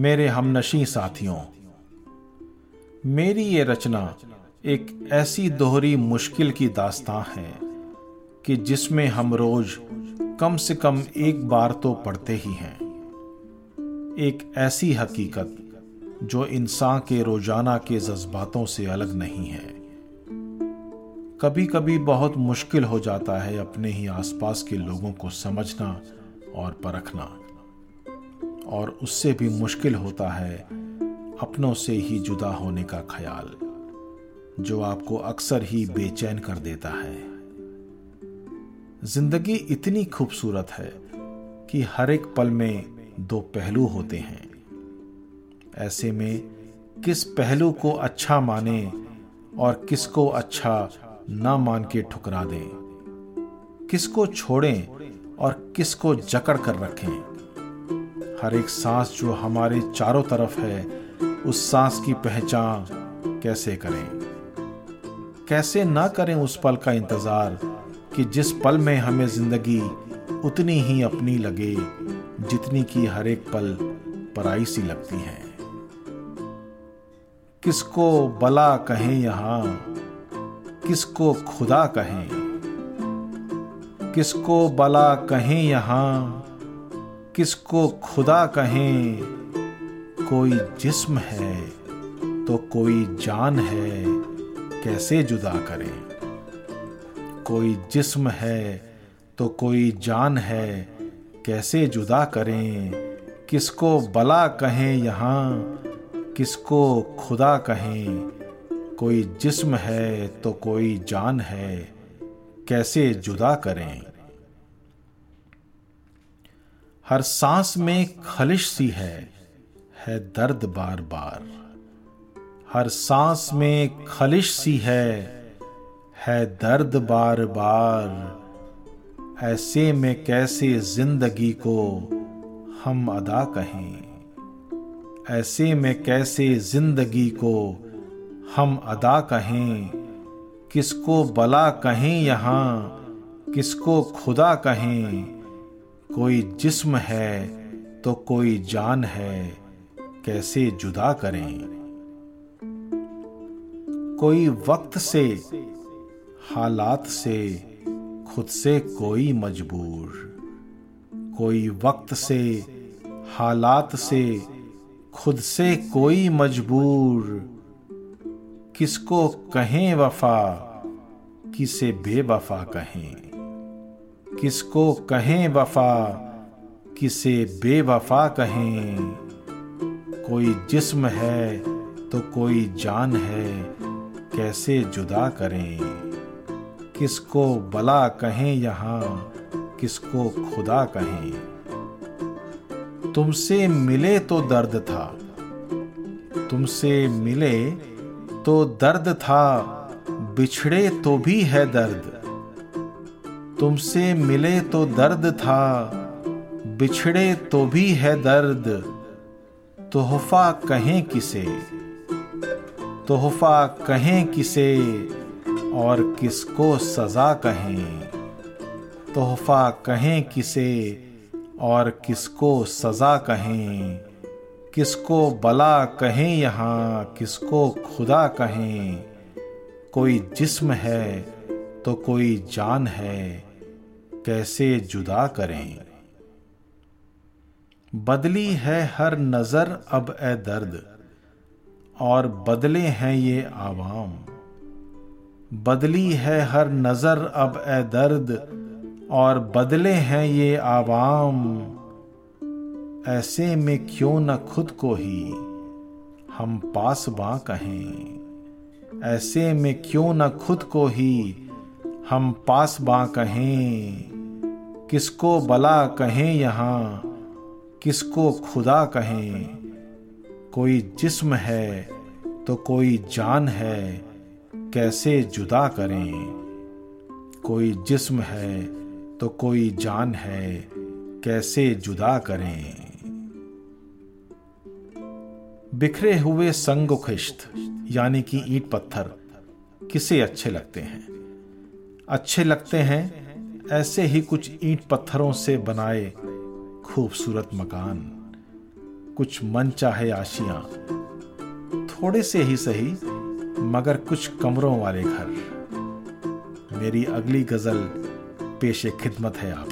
मेरे हमनशी साथियों, मेरी ये रचना एक ऐसी दोहरी मुश्किल की दास्तां है कि जिसमें हम रोज कम से कम एक बार तो पढ़ते ही हैं। एक ऐसी हकीकत जो इंसान के रोज़ाना के जज्बातों से अलग नहीं है। कभी कभी बहुत मुश्किल हो जाता है अपने ही आसपास के लोगों को समझना और परखना। और उससे भी मुश्किल होता है अपनों से ही जुदा होने का ख्याल, जो आपको अक्सर ही बेचैन कर देता है। ज़िंदगी इतनी खूबसूरत है कि हर एक पल में दो पहलू होते हैं। ऐसे में किस पहलू को अच्छा माने और किसको अच्छा ना मान के ठुकरा दें, किसको छोड़ें और किसको जकड़ कर रखें। हर एक सांस जो हमारे चारों तरफ़ है, उस सांस की पहचान कैसे करें? कैसे ना करें उस पल का इंतज़ार कि जिस पल में हमें ज़िंदगी उतनी ही अपनी लगे, जितनी की हर एक पल पराई सी लगती है? किसको बला कहें यहाँ? किसको खुदा कहें? किसको बला कहें यहाँ? किसको खुदा कहें, कोई जिस्म है तो कोई जान है, कैसे जुदा करें? कोई जिस्म है तो कोई जान है, कैसे जुदा करें? किसको बला कहें यहाँ, किसको खुदा कहें? कोई जिस्म है तो कोई जान है, कैसे जुदा करें? हर सांस में खलिश सी है है दर्द बार बार। हर सांस में खलिश सी है है दर्द बार बार। ऐसे में कैसे ज़िंदगी को हम अदा कहें? ऐसे में कैसे ज़िंदगी को हम अदा कहें? किसको बला कहें यहाँ, किसको खुदा कहें? कोई जिस्म है तो कोई जान है, कैसे जुदा करें? कोई वक्त से, हालात से, खुद से कोई मजबूर। कोई वक्त से, हालात से, खुद से कोई मजबूर। किसको कहें वफा, किसे बेवफा कहें? किसको कहें वफा, किसे बेवफा कहें। कोई जिस्म है तो कोई जान है, कैसे जुदा करें। किसको बला कहें यहाँ, किसको खुदा कहें। तुमसे मिले तो दर्द था, तुमसे मिले तो दर्द था, बिछड़े तो भी है दर्द। तुमसे मिले तो दर्द था, बिछड़े तो भी है दर्द। तोहफा कहें किसे? तोहफा कहें किसे? और किसको सजा कहें? तोहफा कहें किसे? और किसको सजा कहें? किसको बला कहें यहाँ, किसको खुदा कहें? कोई जिस्म है तो कोई जान है। कैसे जुदा करें? बदली है हर नज़र, अब ए दर्द। और बदले हैं ये आवाम। बदली है हर नज़र, अब ए दर्द। और बदले हैं ये आवाम। ऐसे में क्यों न खुद को ही हम पास बा कहें? ऐसे में क्यों न खुद को ही हम पास बा कहें? किसको बला कहें यहाँ, किसको खुदा कहें? कोई जिस्म है तो कोई जान है, कैसे जुदा करें? कोई जिस्म है तो कोई जान है, कैसे जुदा करें? बिखरे हुए संग खिश्त, यानी कि ईट पत्थर, किसे अच्छे लगते हैं? अच्छे लगते हैं ऐसे ही कुछ ईंट पत्थरों से बनाए खूबसूरत मकान। कुछ मन चाहे आशिया, थोड़े से ही सही, मगर कुछ कमरों वाले घर। मेरी अगली गज़ल पेशे खिदमत है आपकी।